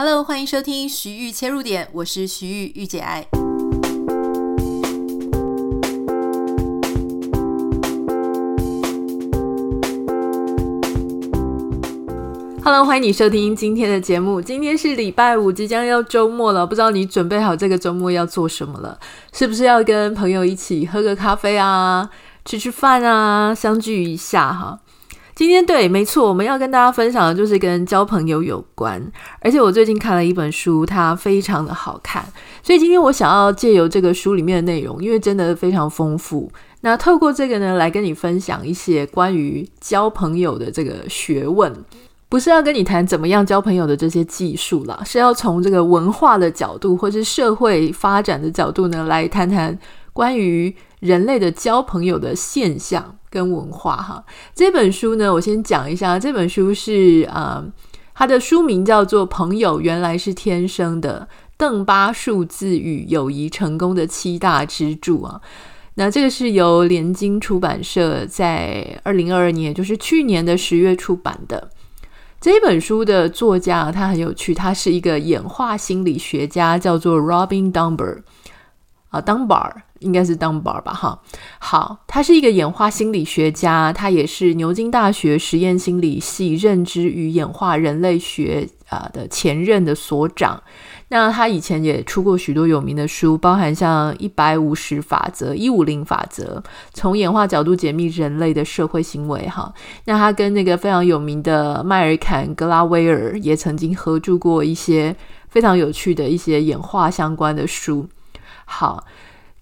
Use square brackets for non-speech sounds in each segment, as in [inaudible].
Hello，欢迎收听徐玉切入点，我是徐玉御姐爱。Hello，欢迎你收听今天的节目。今天是礼拜五，即将要周末了，不知道你准备好这个周末要做什么了？是不是要跟朋友一起喝个咖啡啊，吃吃饭啊，相聚一下哈？今天对，没错，我们要跟大家分享的就是跟交朋友有关。而且我最近看了一本书，它非常的好看，所以今天我想要借由这个书里面的内容，因为真的非常丰富。那透过这个呢，来跟你分享一些关于交朋友的这个学问，不是要跟你谈怎么样交朋友的这些技术啦，是要从这个文化的角度，或是社会发展的角度呢，来谈谈关于人类的交朋友的现象。跟文化哈，这本书呢，我先讲一下。这本书是啊、呃，它的书名叫做《朋友原来是天生的：邓巴数字与友谊成功的七大支柱》啊。那这个是由联经出版社在二零二二年，也就是去年的十月出版的。这本书的作家他很有趣，他是一个演化心理学家，叫做 Robin Dunbar 啊，Dunbar。应该是 Dunbar 吧，哈，好，他是一个演化心理学家，他也是牛津大学实验心理系认知与演化人类学啊的前任的所长。那他以前也出过许多有名的书，包含像一百五十法则、一五零法则，从演化角度解密人类的社会行为。哈，那他跟那个非常有名的麦尔坎·格拉威尔也曾经合著过一些非常有趣的一些演化相关的书。好。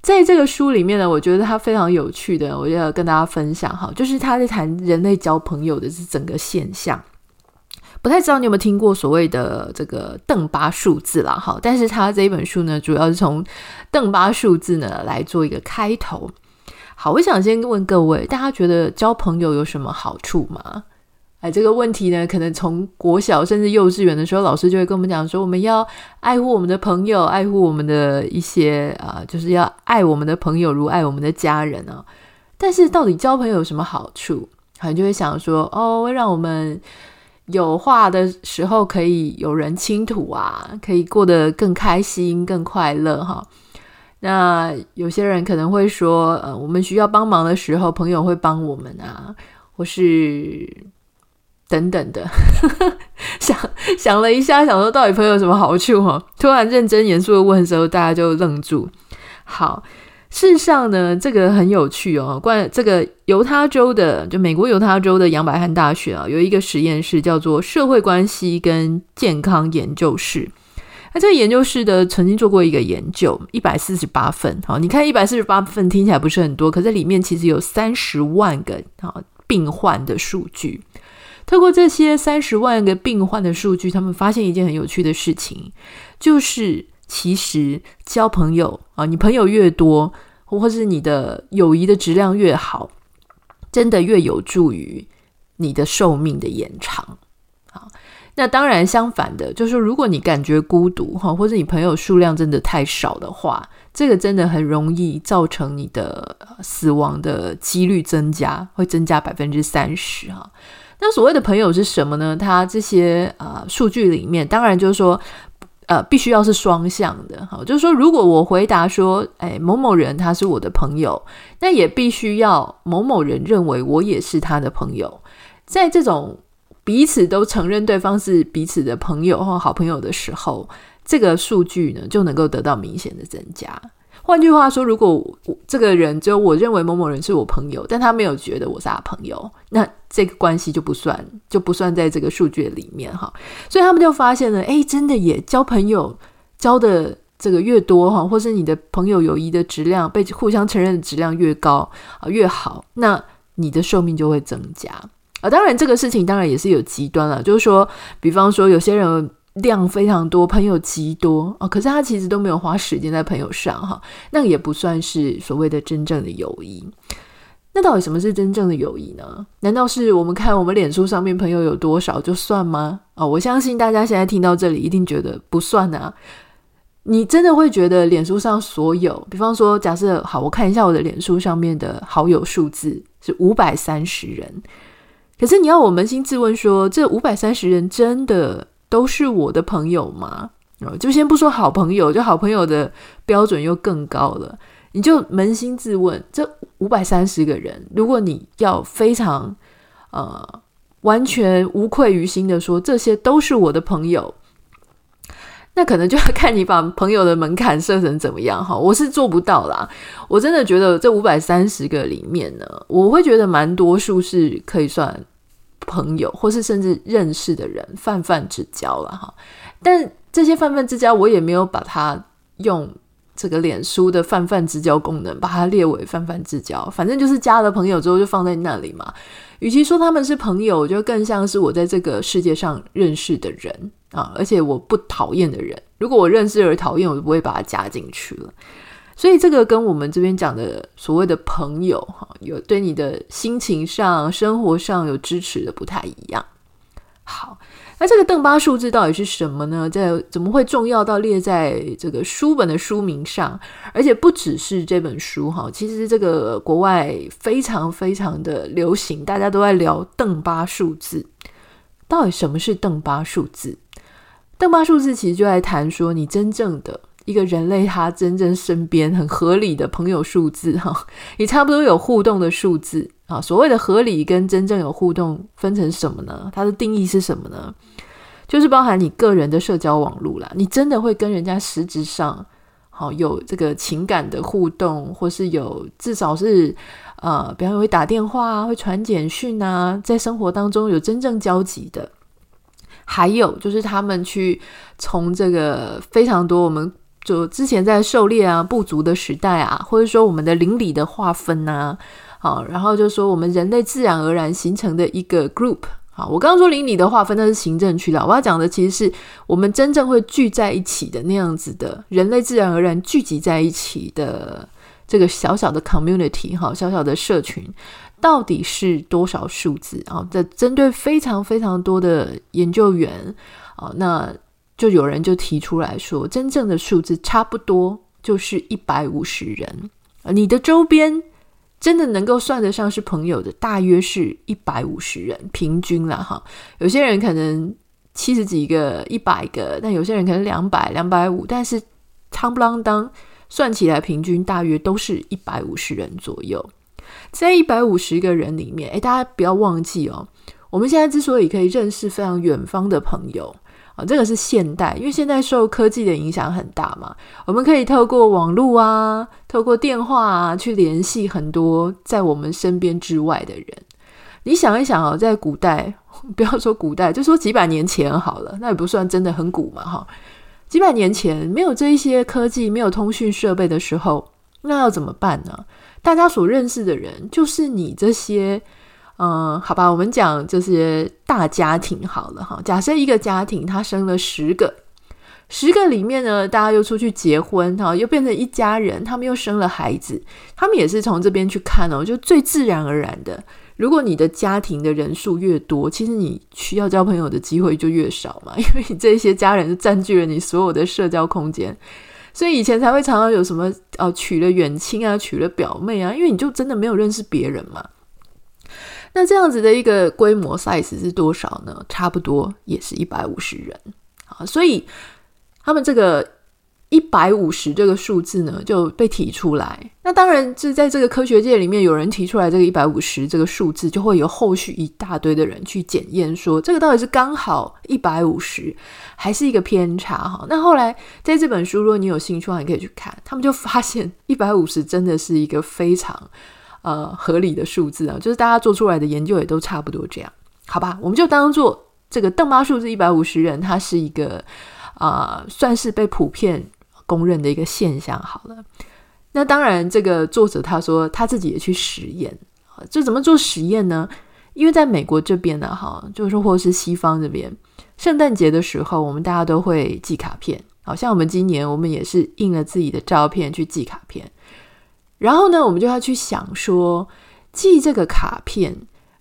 在这个书里面呢，我觉得它非常有趣的，我就要跟大家分享哈，就是他在谈人类交朋友的这整个现象。不太知道你有没有听过所谓的这个邓巴数字啦，哈，但是他这一本书呢，主要是从邓巴数字呢来做一个开头。好，我想先问各位，大家觉得交朋友有什么好处吗？哎，这个问题呢，可能从国小甚至幼稚园的时候，老师就会跟我们讲说，我们要爱护我们的朋友，爱护我们的一些啊、就是要爱我们的朋友如爱我们的家人啊。但是，到底交朋友有什么好处？好像就会想说，哦，会让我们有话的时候可以有人倾吐啊，可以过得更开心、更快乐哈。那有些人可能会说，呃，我们需要帮忙的时候，朋友会帮我们啊，或是。等等的，[laughs] 想想了一下，想说到底朋友有什么好处哈？突然认真严肃的问的时候，大家就愣住。好，事实上呢，这个很有趣哦。关这个犹他州的，就美国犹他州的杨百翰大学啊，有一个实验室叫做社会关系跟健康研究室。那这个研究室的曾经做过一个研究，一百四十八份。好，你看一百四十八份听起来不是很多，可是里面其实有三十万个啊病患的数据。透过这些三十万个病患的数据，他们发现一件很有趣的事情，就是其实交朋友啊，你朋友越多，或是你的友谊的质量越好，真的越有助于你的寿命的延长。好，那当然相反的，就是如果你感觉孤独哈，或者你朋友数量真的太少的话，这个真的很容易造成你的死亡的几率增加，会增加百分之三十哈。那所谓的朋友是什么呢？它这些呃数据里面，当然就是说，呃，必须要是双向的，好，就是说，如果我回答说，哎，某某人他是我的朋友，那也必须要某某人认为我也是他的朋友，在这种彼此都承认对方是彼此的朋友或好朋友的时候，这个数据呢就能够得到明显的增加。换句话说，如果我这个人只有我认为某某人是我朋友，但他没有觉得我是他朋友，那这个关系就不算，就不算在这个数据里面哈。所以他们就发现了，哎，真的也交朋友交的这个越多哈，或是你的朋友友谊的质量被互相承认的质量越高啊越好，那你的寿命就会增加啊。当然，这个事情当然也是有极端了，就是说，比方说有些人。量非常多，朋友极多哦，可是他其实都没有花时间在朋友上哈，那个也不算是所谓的真正的友谊。那到底什么是真正的友谊呢？难道是我们看我们脸书上面朋友有多少就算吗？哦，我相信大家现在听到这里一定觉得不算啊。你真的会觉得脸书上所有，比方说假设好，我看一下我的脸书上面的好友数字是五百三十人，可是你要我扪心自问说，这五百三十人真的都是我的朋友吗？就先不说好朋友，就好朋友的标准又更高了。你就扪心自问，这五百三十个人，如果你要非常呃完全无愧于心的说，这些都是我的朋友，那可能就要看你把朋友的门槛设成怎么样哈。我是做不到啦，我真的觉得这五百三十个里面呢，我会觉得蛮多数是可以算朋友，或是甚至认识的人，泛泛之交了哈。但这些泛泛之交，我也没有把它用这个脸书的泛泛之交功能把它列为泛泛之交，反正就是加了朋友之后就放在那里嘛。与其说他们是朋友，就更像是我在这个世界上认识的人啊，而且我不讨厌的人。如果我认识而讨厌，我就不会把它加进去了。所以这个跟我们这边讲的所谓的朋友哈，有对你的心情上、生活上有支持的不太一样。好。那这个邓巴数字到底是什么呢？在怎么会重要到列在这个书本的书名上？而且不只是这本书哈，其实这个国外非常非常的流行，大家都在聊邓巴数字。到底什么是邓巴数字？邓巴数字其实就在谈说，你真正的一个人类，他真正身边很合理的朋友数字哈，[laughs] 你差不多有互动的数字。啊，所谓的合理跟真正有互动分成什么呢？它的定义是什么呢？就是包含你个人的社交网络啦，你真的会跟人家实质上好有这个情感的互动，或是有至少是呃，比方说会打电话，会传简讯啊，在生活当中有真正交集的。还有就是他们去从这个非常多，我们就之前在狩猎啊、部族的时代啊，或者说我们的邻里的划分啊。好，然后就说我们人类自然而然形成的一个 group。好，我刚刚说邻里的划分那是行政区了，我要讲的其实是我们真正会聚在一起的那样子的人类自然而然聚集在一起的这个小小的 community 哈，小小的社群到底是多少数字啊？在针对非常非常多的研究员啊，那就有人就提出来说，真正的数字差不多就是一百五十人，你的周边。真的能够算得上是朋友的，大约是一百五十人，平均了哈。有些人可能七十几个、一百个，但有些人可能两百、两百五，但是夯不啷当算起来，平均大约都是一百五十人左右。在一百五十个人里面，诶，大家不要忘记哦，我们现在之所以可以认识非常远方的朋友。啊，这个是现代，因为现在受科技的影响很大嘛，我们可以透过网络啊，透过电话啊，去联系很多在我们身边之外的人。你想一想哦，在古代，不要说古代，就说几百年前好了，那也不算真的很古嘛，哈。几百年前没有这一些科技，没有通讯设备的时候，那要怎么办呢？大家所认识的人，就是你这些。嗯，好吧，我们讲这些大家庭好了哈。假设一个家庭他生了十个，十个里面呢，大家又出去结婚哈，又变成一家人，他们又生了孩子，他们也是从这边去看哦，就最自然而然的。如果你的家庭的人数越多，其实你需要交朋友的机会就越少嘛，[laughs] 因为你这些家人占据了你所有的社交空间，所以以前才会常常有什么哦，娶了远亲啊，娶了表妹啊，因为你就真的没有认识别人嘛。那这样子的一个规模 size 是多少呢？差不多也是一百五十人啊，所以他们这个一百五十这个数字呢就被提出来。那当然是在这个科学界里面，有人提出来这个一百五十这个数字，就会有后续一大堆的人去检验，说这个到底是刚好一百五十，还是一个偏差哈？那后来在这本书，如果你有兴趣的话，你可以去看，他们就发现 [laughs] 一百五十真的是一个非常。呃，合理的数字啊，就是大家做出来的研究也都差不多这样，好吧？我们就当做这个邓巴数字一百五十人，它是一个啊、呃，算是被普遍公认的一个现象。好了，那当然，这个作者他说他自己也去实验，这怎么做实验呢？因为在美国这边呢，哈，就是说或是西方这边，圣诞节的时候，我们大家都会寄卡片，好像我们今年我们也是印了自己的照片去寄卡片。然后呢，我们就要去想说，寄这个卡片，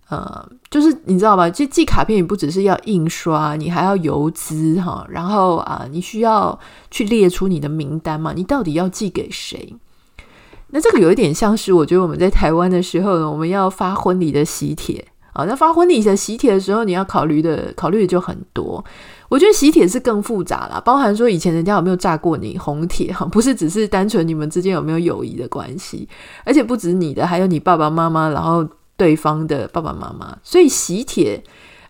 呃，就是你知道吧？就寄卡片也不只是要印刷，你还要邮资哈。然后啊，你需要去列出你的名单嘛？你到底要寄给谁？那这个有一点像是，我觉得我们在台湾的时候呢，我们要发婚礼的喜帖啊。那发婚礼的喜帖的时候，你要考虑的考虑的就很多。我觉得喜帖是更复杂啦，包含说以前人家有没有炸过你红帖哈，[laughs] 不是只是单纯你们之间有没有友谊的关系，而且不止你的，还有你爸爸妈妈，然后对方的爸爸妈妈，所以喜帖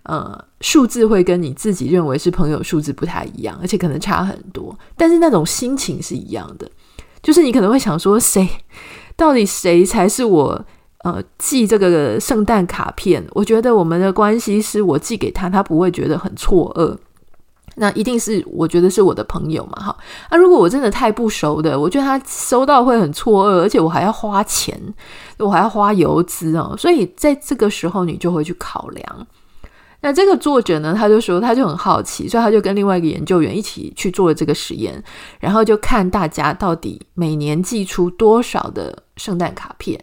呃数字会跟你自己认为是朋友数字不太一样，而且可能差很多，但是那种心情是一样的，就是你可能会想说谁到底谁才是我。呃，寄这个圣诞卡片，我觉得我们的关系是我寄给他，他不会觉得很错愕。那一定是我觉得是我的朋友嘛，哈。那、如果我真的太不熟的，我觉得他收到会很错愕，而且我还要花钱，我还要花邮资哦。所以在这个时候，你就会去考量。那这个作者呢，他就说他就很好奇，所以他就跟另外一个研究员一起去做了这个实验，然后就看大家到底每年寄出多少的圣诞卡片。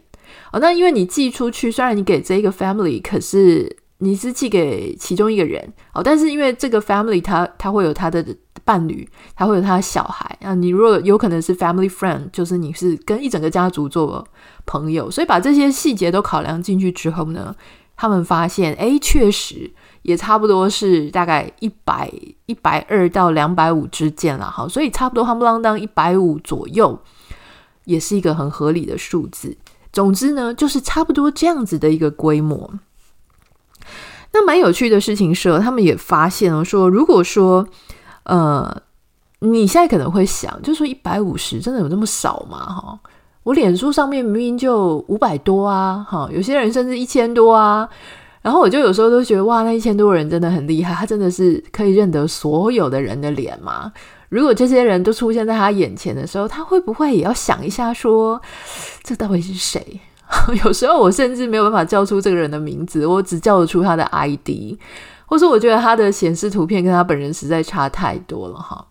哦，那因为你寄出去，虽然你给这一个 family，可是你是寄给其中一个人哦，但是因为这个 family 他他会有他的伴侣，他会有他的小孩啊，你如果有可能是 family friend，就是你是跟一整个家族做朋友，所以把这些细节都考量进去之后呢，他们发现，诶，确实也差不多是大概一百一百二到两百五之间了，好，所以差不多夯不啷当一百五左右，也是一个很合理的数字。总之呢，就是差不多这样子的一个规模。那蛮有趣的事情是，他们也发现了说，如果说，呃，你现在可能会想，就说一百五十真的有那么少吗？哈，我脸书上面明明就五百多啊，哈，有些人甚至一千多啊。然后我就有时候都觉得，哇，那一千多人真的很厉害，他真的是可以认得所有的人的脸吗？如果这些人都出现在他眼前的时候，他会不会也要想一下说，这到底是谁？[laughs] 有时候我甚至没有办法叫出这个人的名字，我只叫得出他的 ID，或是我觉得他的显示图片跟他本人实在差太多了哈。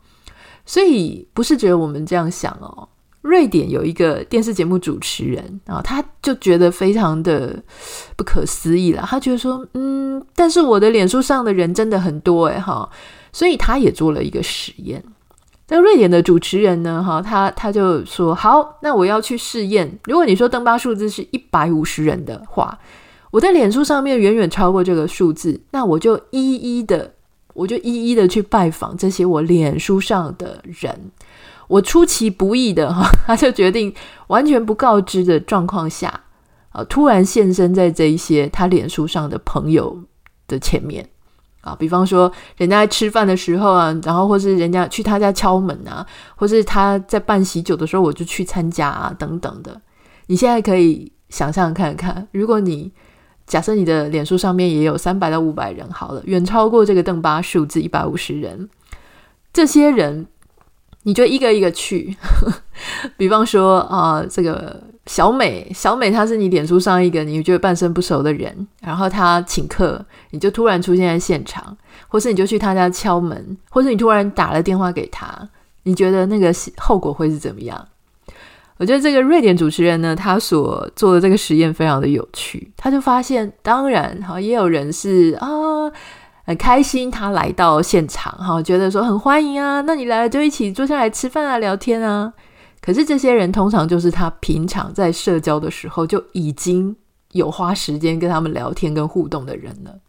所以不是只有我们这样想哦。瑞典有一个电视节目主持人啊，他就觉得非常的不可思议了。他觉得说，嗯，但是我的脸书上的人真的很多诶哈，所以他也做了一个实验。那瑞典的主持人呢？哈，他他就说：“好，那我要去试验。如果你说登巴数字是一百五十人的话，我在脸书上面远远超过这个数字，那我就一一的，我就一一的去拜访这些我脸书上的人。我出其不意的哈，他就决定完全不告知的状况下，啊，突然现身在这一些他脸书上的朋友的前面。”啊，比方说，人家吃饭的时候啊，然后或是人家去他家敲门啊，或是他在办喜酒的时候，我就去参加啊，等等的。你现在可以想象看看，如果你假设你的脸书上面也有三百到五百人，好了，远超过这个邓巴数字一百五十人，这些人。你就一个一个去，[laughs] 比方说啊、这个小美，小美她是你脸书上一个你觉得半生不熟的人，然后她请客，你就突然出现在现场，或是你就去她家敲门，或是你突然打了电话给她，你觉得那个后果会是怎么样？我觉得这个瑞典主持人呢，他所做的这个实验非常的有趣，他就发现，当然哈，也有人是啊。很开心，他来到现场，哈，觉得说很欢迎啊。那你来了就一起坐下来吃饭啊，聊天啊。可是这些人通常就是他平常在社交的时候就已经有花时间跟他们聊天跟互动的人了。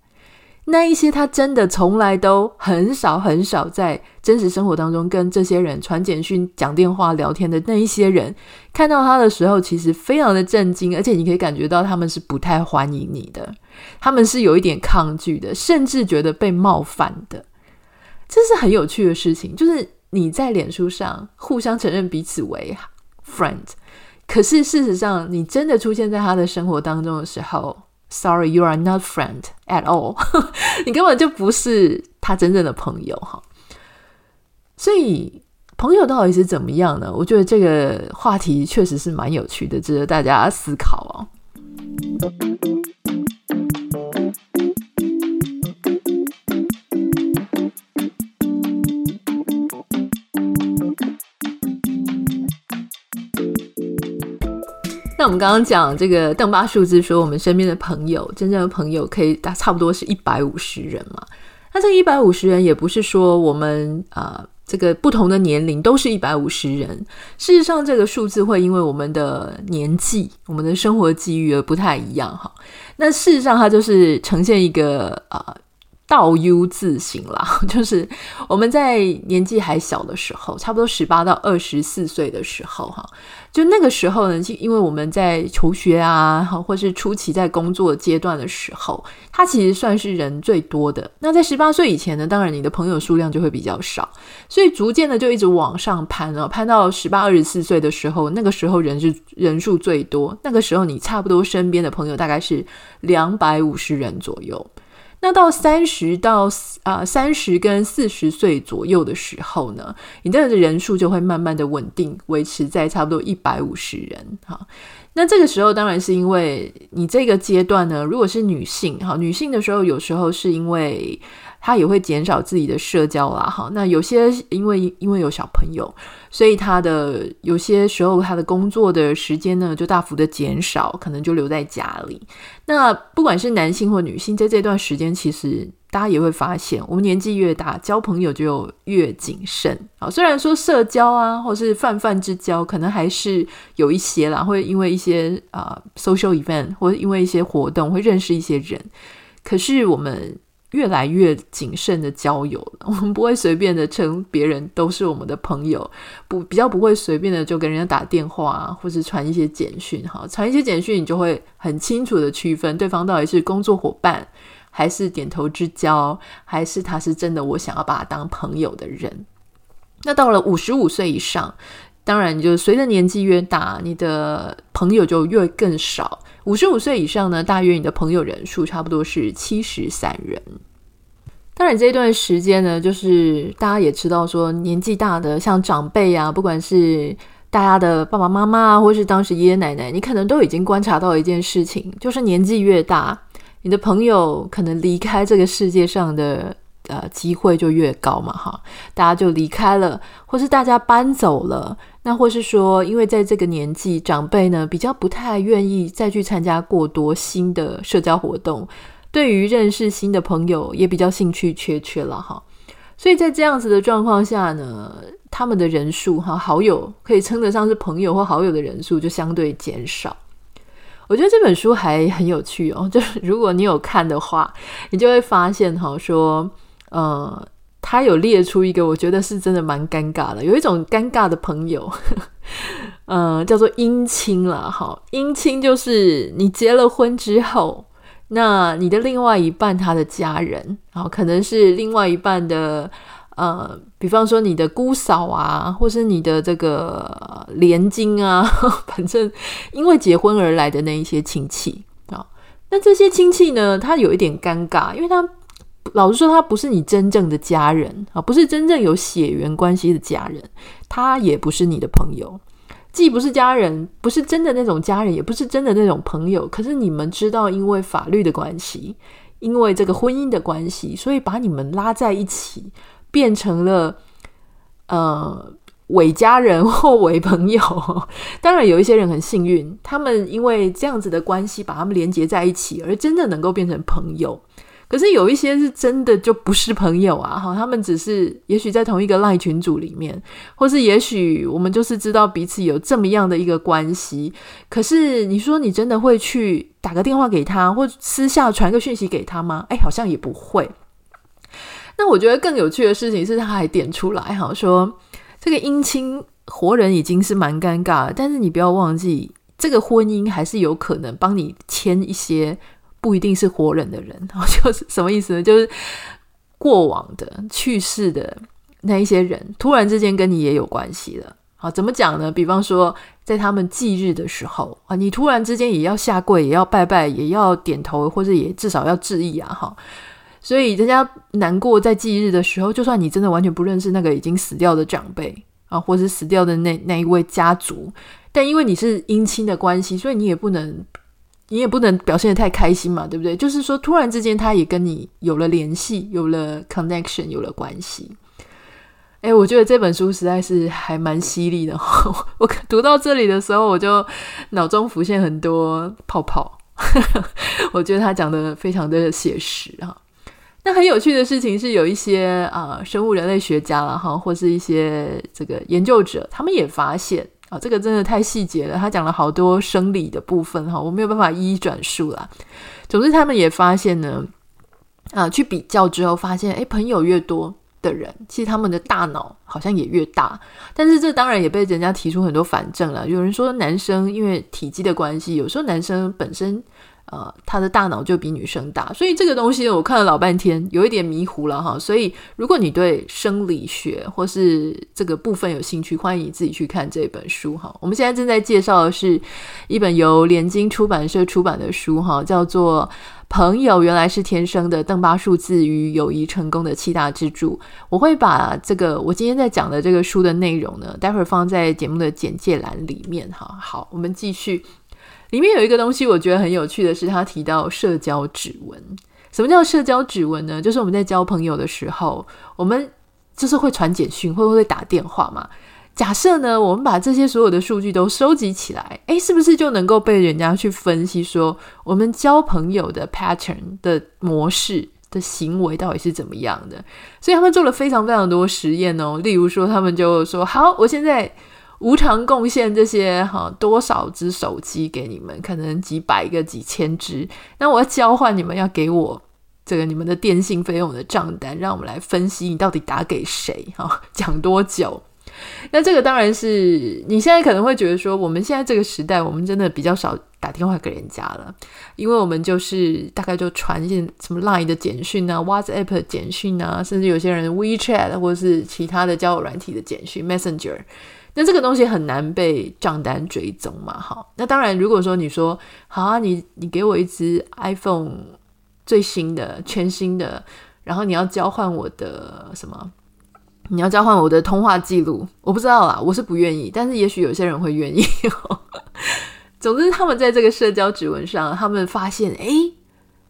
那一些他真的从来都很少很少在真实生活当中跟这些人传简讯、讲电话、聊天的那一些人，看到他的时候，其实非常的震惊，而且你可以感觉到他们是不太欢迎你的，他们是有一点抗拒的，甚至觉得被冒犯的。这是很有趣的事情，就是你在脸书上互相承认彼此为 friend，可是事实上你真的出现在他的生活当中的时候。Sorry, you are not friend at all。[laughs] 你根本就不是他真正的朋友哈。所以，朋友到底是怎么样呢？我觉得这个话题确实是蛮有趣的，值得大家思考哦。那我们刚刚讲这个邓巴数字，说我们身边的朋友，真正的朋友可以大差不多是一百五十人嘛？那这个一百五十人也不是说我们啊、这个不同的年龄都是一百五十人。事实上，这个数字会因为我们的年纪、我们的生活际遇而不太一样哈。那事实上，它就是呈现一个啊、倒 U 字型啦，[laughs] 就是我们在年纪还小的时候，差不多十八到二十四岁的时候，哈，就那个时候呢，因为我们在求学啊，或是初期在工作阶段的时候，它其实算是人最多的。那在十八岁以前呢，当然你的朋友数量就会比较少，所以逐渐的就一直往上攀了，攀到十八、二十四岁的时候，那个时候人是人数最多，那个时候你差不多身边的朋友大概是两百五十人左右。那到三十到啊三十跟四十岁左右的时候呢，你的人数就会慢慢的稳定维持在差不多一百五十人哈。那这个时候当然是因为你这个阶段呢，如果是女性哈，女性的时候有时候是因为。他也会减少自己的社交啦，哈。那有些因为因为有小朋友，所以他的有些时候他的工作的时间呢就大幅的减少，可能就留在家里。那不管是男性或女性，在这段时间，其实大家也会发现，我们年纪越大，交朋友就越谨慎啊。虽然说社交啊，或是泛泛之交，可能还是有一些啦，会因为一些啊、social event，或因为一些活动会认识一些人，可是我们。越来越谨慎的交友了，[laughs] 我们不会随便的称别人都是我们的朋友，不比较不会随便的就跟人家打电话啊，或是传一些简讯哈，传一些简讯你就会很清楚的区分对方到底是工作伙伴，还是点头之交，还是他是真的我想要把他当朋友的人。那到了五十五岁以上，当然就随着年纪越大，你的朋友就越更少。五十五岁以上呢，大约你的朋友人数差不多是七十三人。当然，这段时间呢，就是大家也知道说，年纪大的像长辈啊，不管是大家的爸爸妈妈，或是当时爷爷奶奶，你可能都已经观察到一件事情，就是年纪越大，你的朋友可能离开这个世界上的呃机会就越高嘛，哈，大家就离开了，或是大家搬走了。那或是说，因为在这个年纪，长辈呢比较不太愿意再去参加过多新的社交活动，对于认识新的朋友也比较兴趣缺缺了哈。所以在这样子的状况下呢，他们的人数哈，好友可以称得上是朋友或好友的人数就相对减少。我觉得这本书还很有趣哦，[laughs] 就是如果你有看的话，你就会发现哈，说呃。他有列出一个，我觉得是真的蛮尴尬的。有一种尴尬的朋友，嗯、[laughs] 呃，叫做姻亲啦。哈，姻亲就是你结了婚之后，那你的另外一半他的家人，然后可能是另外一半的，呃，比方说你的姑嫂啊，或是你的这个连襟啊，[laughs] 反正因为结婚而来的那一些亲戚啊，那这些亲戚呢，他有一点尴尬，因为他。老实说，他不是你真正的家人啊，不是真正有血缘关系的家人，他也不是你的朋友，既不是家人，不是真的那种家人，也不是真的那种朋友。可是你们知道，因为法律的关系，因为这个婚姻的关系，所以把你们拉在一起，变成了呃伪家人或伪朋友。当然，有一些人很幸运，他们因为这样子的关系，把他们连接在一起，而真的能够变成朋友。可是有一些是真的就不是朋友啊，哈，他们只是也许在同一个赖群组里面，或是也许我们就是知道彼此有这么样的一个关系。可是你说你真的会去打个电话给他，或私下传个讯息给他吗？哎，好像也不会。那我觉得更有趣的事情是，他还点出来哈，说这个姻亲活人已经是蛮尴尬，但是你不要忘记，这个婚姻还是有可能帮你签一些。不一定是活人的人，[laughs] 就是什么意思呢？就是过往的去世的那一些人，突然之间跟你也有关系了。好，怎么讲呢？比方说，在他们忌日的时候啊，你突然之间也要下跪，也要拜拜，也要点头，或者也至少要致意啊，哈。所以人家难过在忌日的时候，就算你真的完全不认识那个已经死掉的长辈啊，或是死掉的那那一位家族，但因为你是姻亲的关系，所以你也不能。你也不能表现得太开心嘛，对不对？就是说，突然之间他也跟你有了联系，有了 connection，有了关系。哎，我觉得这本书实在是还蛮犀利的。[laughs] 我读到这里的时候，我就脑中浮现很多泡泡。[laughs] 我觉得他讲的非常的写实哈。那很有趣的事情是，有一些啊、生物人类学家了哈，或是一些这个研究者，他们也发现。啊，这个真的太细节了，他讲了好多生理的部分哈，我没有办法一一转述啦。总之，他们也发现呢，啊、去比较之后发现，诶，朋友越多的人，其实他们的大脑好像也越大。但是这当然也被人家提出很多反证了。有人说，男生因为体积的关系，有时候男生本身。呃，他的大脑就比女生大，所以这个东西我看了老半天，有一点迷糊了哈。所以如果你对生理学或是这个部分有兴趣，欢迎你自己去看这本书哈。我们现在正在介绍的是一本由联经出版社出版的书哈，叫做《朋友原来是天生的：邓巴数字与友谊成功的七大支柱》。我会把这个我今天在讲的这个书的内容呢，待会儿放在节目的简介栏里面哈。好，我们继续。里面有一个东西，我觉得很有趣的是，他提到社交指纹。什么叫社交指纹呢？就是我们在交朋友的时候，我们就是会传简讯，会不会打电话嘛？假设呢，我们把这些所有的数据都收集起来，诶，是不是就能够被人家去分析说，我们交朋友的 pattern 的模式的行为到底是怎么样的？所以他们做了非常非常多实验哦。例如说，他们就说：“好，我现在。”无偿贡献这些哈多少只手机给你们，可能几百个、几千只。那我要交换你们要给我这个你们的电信费用的账单，让我们来分析你到底打给谁哈，讲多久。[laughs] 那这个当然是你现在可能会觉得说，我们现在这个时代，我们真的比较少打电话给人家了，因为我们就是大概就传一些什么 Line 的简讯啊、WhatsApp 的简讯啊，甚至有些人 WeChat 或是其他的交友软体的简讯 Messenger。那这个东西很难被账单追踪嘛？好，那当然，如果说你说好啊，你你给我一支 iPhone 最新的、全新的，然后你要交换我的什么？你要交换我的通话记录？我不知道啦，我是不愿意，但是也许有些人会愿意。[laughs] 总之，他们在这个社交指纹上，他们发现，诶，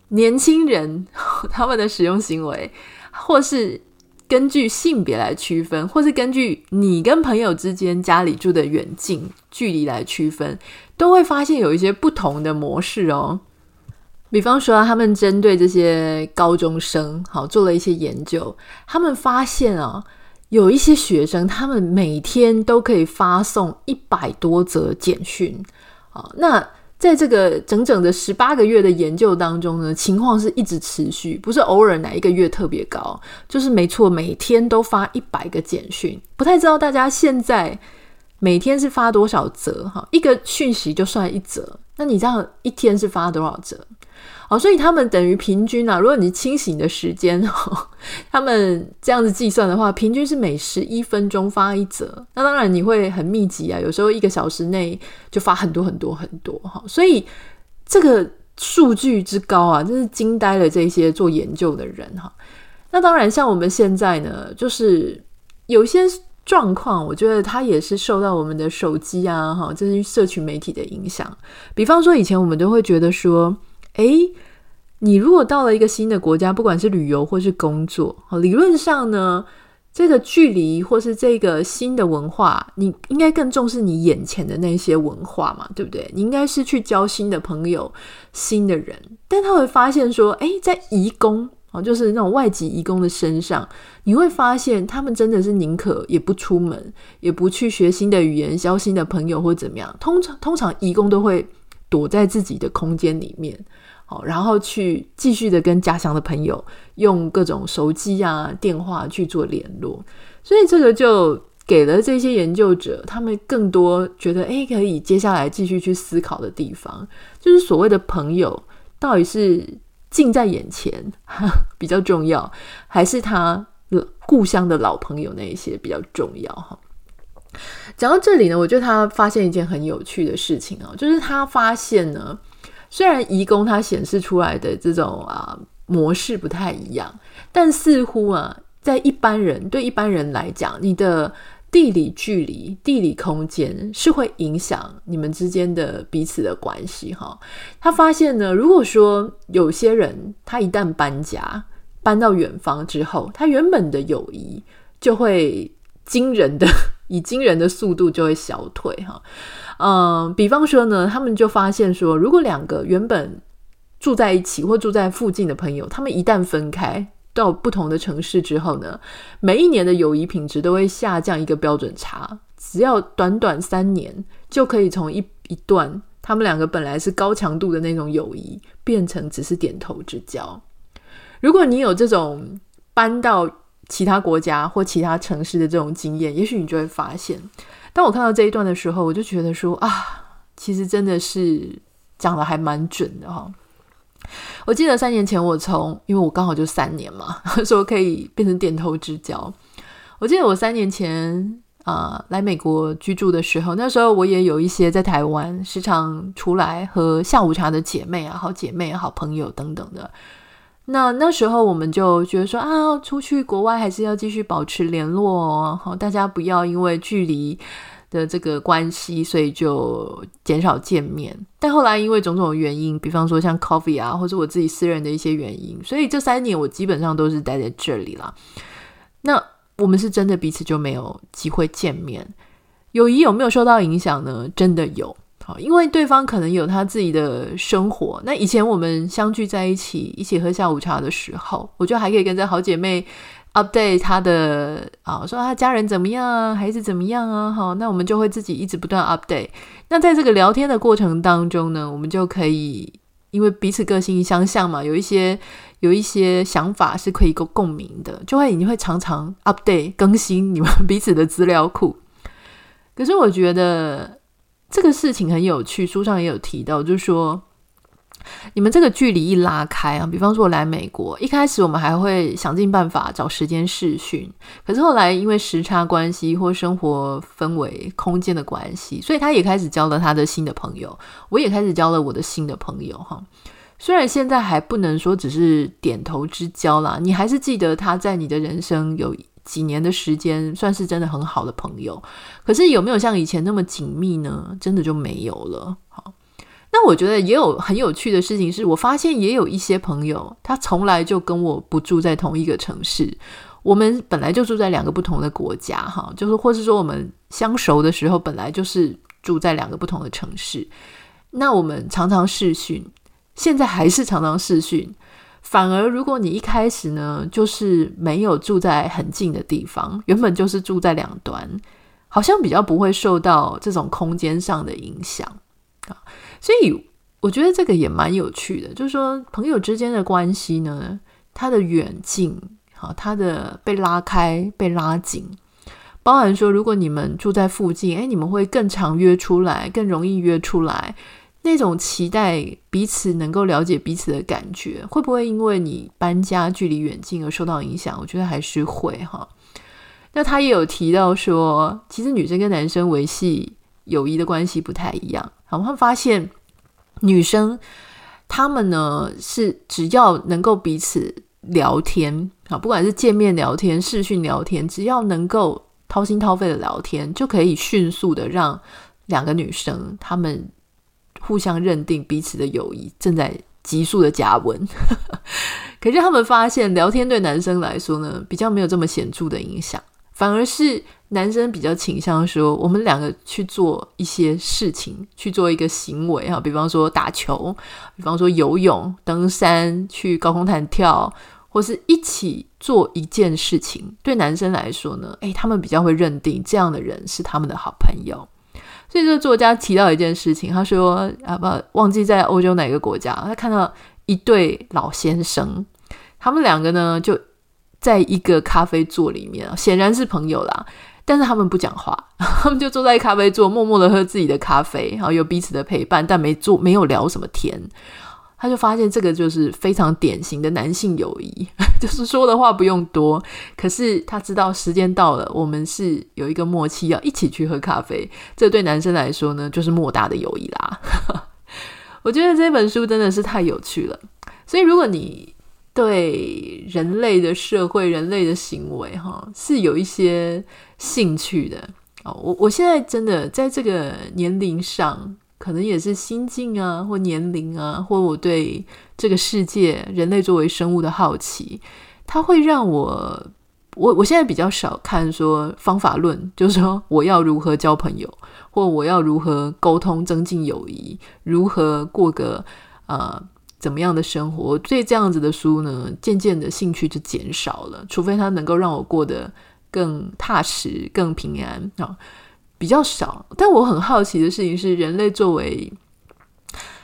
年轻人 [laughs] 他们的使用行为，或是。根据性别来区分，或是根据你跟朋友之间家里住的远近距离来区分，都会发现有一些不同的模式哦。比方说，他们针对这些高中生，好，做了一些研究，他们发现啊，有一些学生，他们每天都可以发送一百多则简讯，啊，那。在这个整整的十八个月的研究当中呢，情况是一直持续，不是偶尔哪一个月特别高，就是没错，每天都发一百个简讯。不太知道大家现在每天是发多少则哈？一个讯息就算一则，那你这样一天是发多少则？哦，所以他们等于平均啊，如果你清醒的时间，哦，他们这样子计算的话，平均是每十一分钟发一则。那当然你会很密集啊，有时候一个小时内就发很多很多很多哈。所以这个数据之高啊，真是惊呆了这些做研究的人哈。那当然，像我们现在呢，就是有些状况，我觉得它也是受到我们的手机啊，哈，这些社群媒体的影响。比方说，以前我们都会觉得说。诶，你如果到了一个新的国家，不管是旅游或是工作，理论上呢，这个距离或是这个新的文化，你应该更重视你眼前的那些文化嘛，对不对？你应该是去交新的朋友、新的人，但他会发现说，诶，在移工啊，就是那种外籍移工的身上，你会发现他们真的是宁可也不出门，也不去学新的语言、交新的朋友或怎么样。通常，通常移工都会躲在自己的空间里面。然后去继续的跟家乡的朋友用各种手机啊、电话去做联络，所以这个就给了这些研究者他们更多觉得诶，可以接下来继续去思考的地方，就是所谓的朋友到底是近在眼前 [laughs] 比较重要，还是他故乡的老朋友那一些比较重要哈？讲到这里呢，我觉得他发现一件很有趣的事情啊，就是他发现呢。虽然移工它显示出来的这种啊模式不太一样，但似乎啊，在一般人对一般人来讲，你的地理距离、地理空间是会影响你们之间的彼此的关系哈。他发现呢，如果说有些人他一旦搬家搬到远方之后，他原本的友谊就会惊人的以惊人的速度就会消退哈。嗯，比方说呢，他们就发现说，如果两个原本住在一起或住在附近的朋友，他们一旦分开到不同的城市之后呢，每一年的友谊品质都会下降一个标准差。只要短短三年，就可以从一一段他们两个本来是高强度的那种友谊，变成只是点头之交。如果你有这种搬到其他国家或其他城市的这种经验，也许你就会发现，当我看到这一段的时候，我就觉得说啊，其实真的是讲的还蛮准的哈。我记得三年前我从，因为我刚好就三年嘛，[laughs] 说可以变成点头之交。我记得我三年前啊、来美国居住的时候，那时候我也有一些在台湾时常出来喝下午茶的姐妹啊、好姐妹、好朋友等等的。那那时候我们就觉得说啊，出去国外还是要继续保持联络哦，好，大家不要因为距离的这个关系，所以就减少见面。但后来因为种种原因，比方说像 coffee 啊，或者我自己私人的一些原因，所以这三年我基本上都是待在这里啦。那我们是真的彼此就没有机会见面，友谊有没有受到影响呢？真的有。好，因为对方可能有他自己的生活。那以前我们相聚在一起，一起喝下午茶的时候，我就还可以跟这好姐妹 update 她的啊，说她家人怎么样啊，孩子怎么样啊？好，那我们就会自己一直不断 update。那在这个聊天的过程当中呢，我们就可以因为彼此个性相像嘛，有一些有一些想法是可以共共鸣的，就会你会常常 update 更新你们 [laughs] 彼此的资料库。可是我觉得。这个事情很有趣，书上也有提到，就是说，你们这个距离一拉开啊，比方说我来美国，一开始我们还会想尽办法找时间视讯，可是后来因为时差关系或生活氛围、空间的关系，所以他也开始交了他的新的朋友，我也开始交了我的新的朋友哈。虽然现在还不能说只是点头之交啦，你还是记得他在你的人生有。几年的时间算是真的很好的朋友，可是有没有像以前那么紧密呢？真的就没有了。好，那我觉得也有很有趣的事情是，我发现也有一些朋友，他从来就跟我不住在同一个城市，我们本来就住在两个不同的国家，哈，就是或是说我们相熟的时候本来就是住在两个不同的城市，那我们常常视讯，现在还是常常视讯。反而，如果你一开始呢，就是没有住在很近的地方，原本就是住在两端，好像比较不会受到这种空间上的影响啊。所以我觉得这个也蛮有趣的，就是说朋友之间的关系呢，它的远近，好，它的被拉开、被拉紧，包含说，如果你们住在附近，诶，你们会更常约出来，更容易约出来。那种期待彼此能够了解彼此的感觉，会不会因为你搬家距离远近而受到影响？我觉得还是会哈。那他也有提到说，其实女生跟男生维系友谊的关系不太一样。好，我们发现女生她们呢是只要能够彼此聊天啊，不管是见面聊天、视讯聊天，只要能够掏心掏肺的聊天，就可以迅速的让两个女生她们。互相认定彼此的友谊正在急速的加温，[laughs] 可是他们发现聊天对男生来说呢，比较没有这么显著的影响，反而是男生比较倾向说，我们两个去做一些事情，去做一个行为啊，比方说打球，比方说游泳、登山、去高空弹跳，或是一起做一件事情，对男生来说呢，诶，他们比较会认定这样的人是他们的好朋友。所以这个作家提到一件事情，他说啊不，忘记在欧洲哪个国家，他看到一对老先生，他们两个呢就在一个咖啡座里面，显然是朋友啦，但是他们不讲话，[laughs] 他们就坐在咖啡座，默默的喝自己的咖啡，然后有彼此的陪伴，但没做没有聊什么天。他就发现这个就是非常典型的男性友谊，[laughs] 就是说的话不用多，可是他知道时间到了，我们是有一个默契要一起去喝咖啡。这对男生来说呢，就是莫大的友谊啦。[laughs] 我觉得这本书真的是太有趣了。所以如果你对人类的社会、人类的行为，哈，是有一些兴趣的哦，我我现在真的在这个年龄上。可能也是心境啊，或年龄啊，或我对这个世界、人类作为生物的好奇，它会让我，我我现在比较少看说方法论，[laughs] 就是说我要如何交朋友，或我要如何沟通增进友谊，如何过个呃怎么样的生活。我对这样子的书呢，渐渐的兴趣就减少了，除非它能够让我过得更踏实、更平安啊。比较少，但我很好奇的事情是，人类作为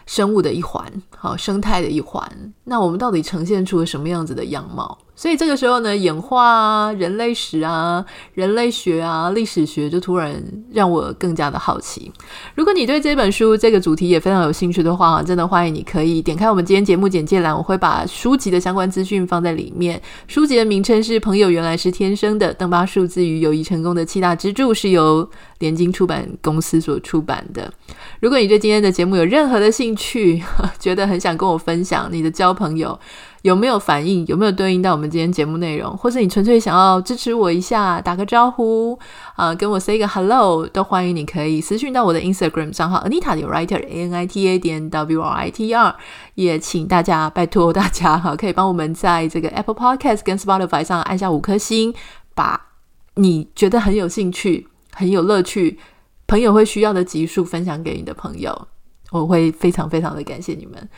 生物的一环，好，生态的一环。那我们到底呈现出了什么样子的样貌？所以这个时候呢，演化啊、人类史啊、人类学啊、历史学就突然让我更加的好奇。如果你对这本书这个主题也非常有兴趣的话，真的欢迎你可以点开我们今天节目简介栏，我会把书籍的相关资讯放在里面。书籍的名称是《朋友原来是天生的：邓巴数字与友谊成功的七大支柱》，是由联经出版公司所出版的。如果你对今天的节目有任何的兴趣，[laughs] 觉得很想跟我分享你的交朋友，有没有反应？有没有对应到我们今天节目内容？或是你纯粹想要支持我一下，打个招呼啊、跟我 say 个 hello，都欢迎。你可以私讯到我的 Instagram 账号 Anita 点 Writer A N I T A 点 W R I T R。也请大家拜托大家哈，[laughs] 可以帮我们在这个 Apple Podcast 跟 Spotify 上按下五颗星，把你觉得很有兴趣、很有乐趣、朋友会需要的集数分享给你的朋友，我会非常非常的感谢你们。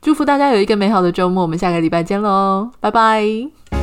祝福大家有一个美好的周末，我们下个礼拜见喽，拜拜。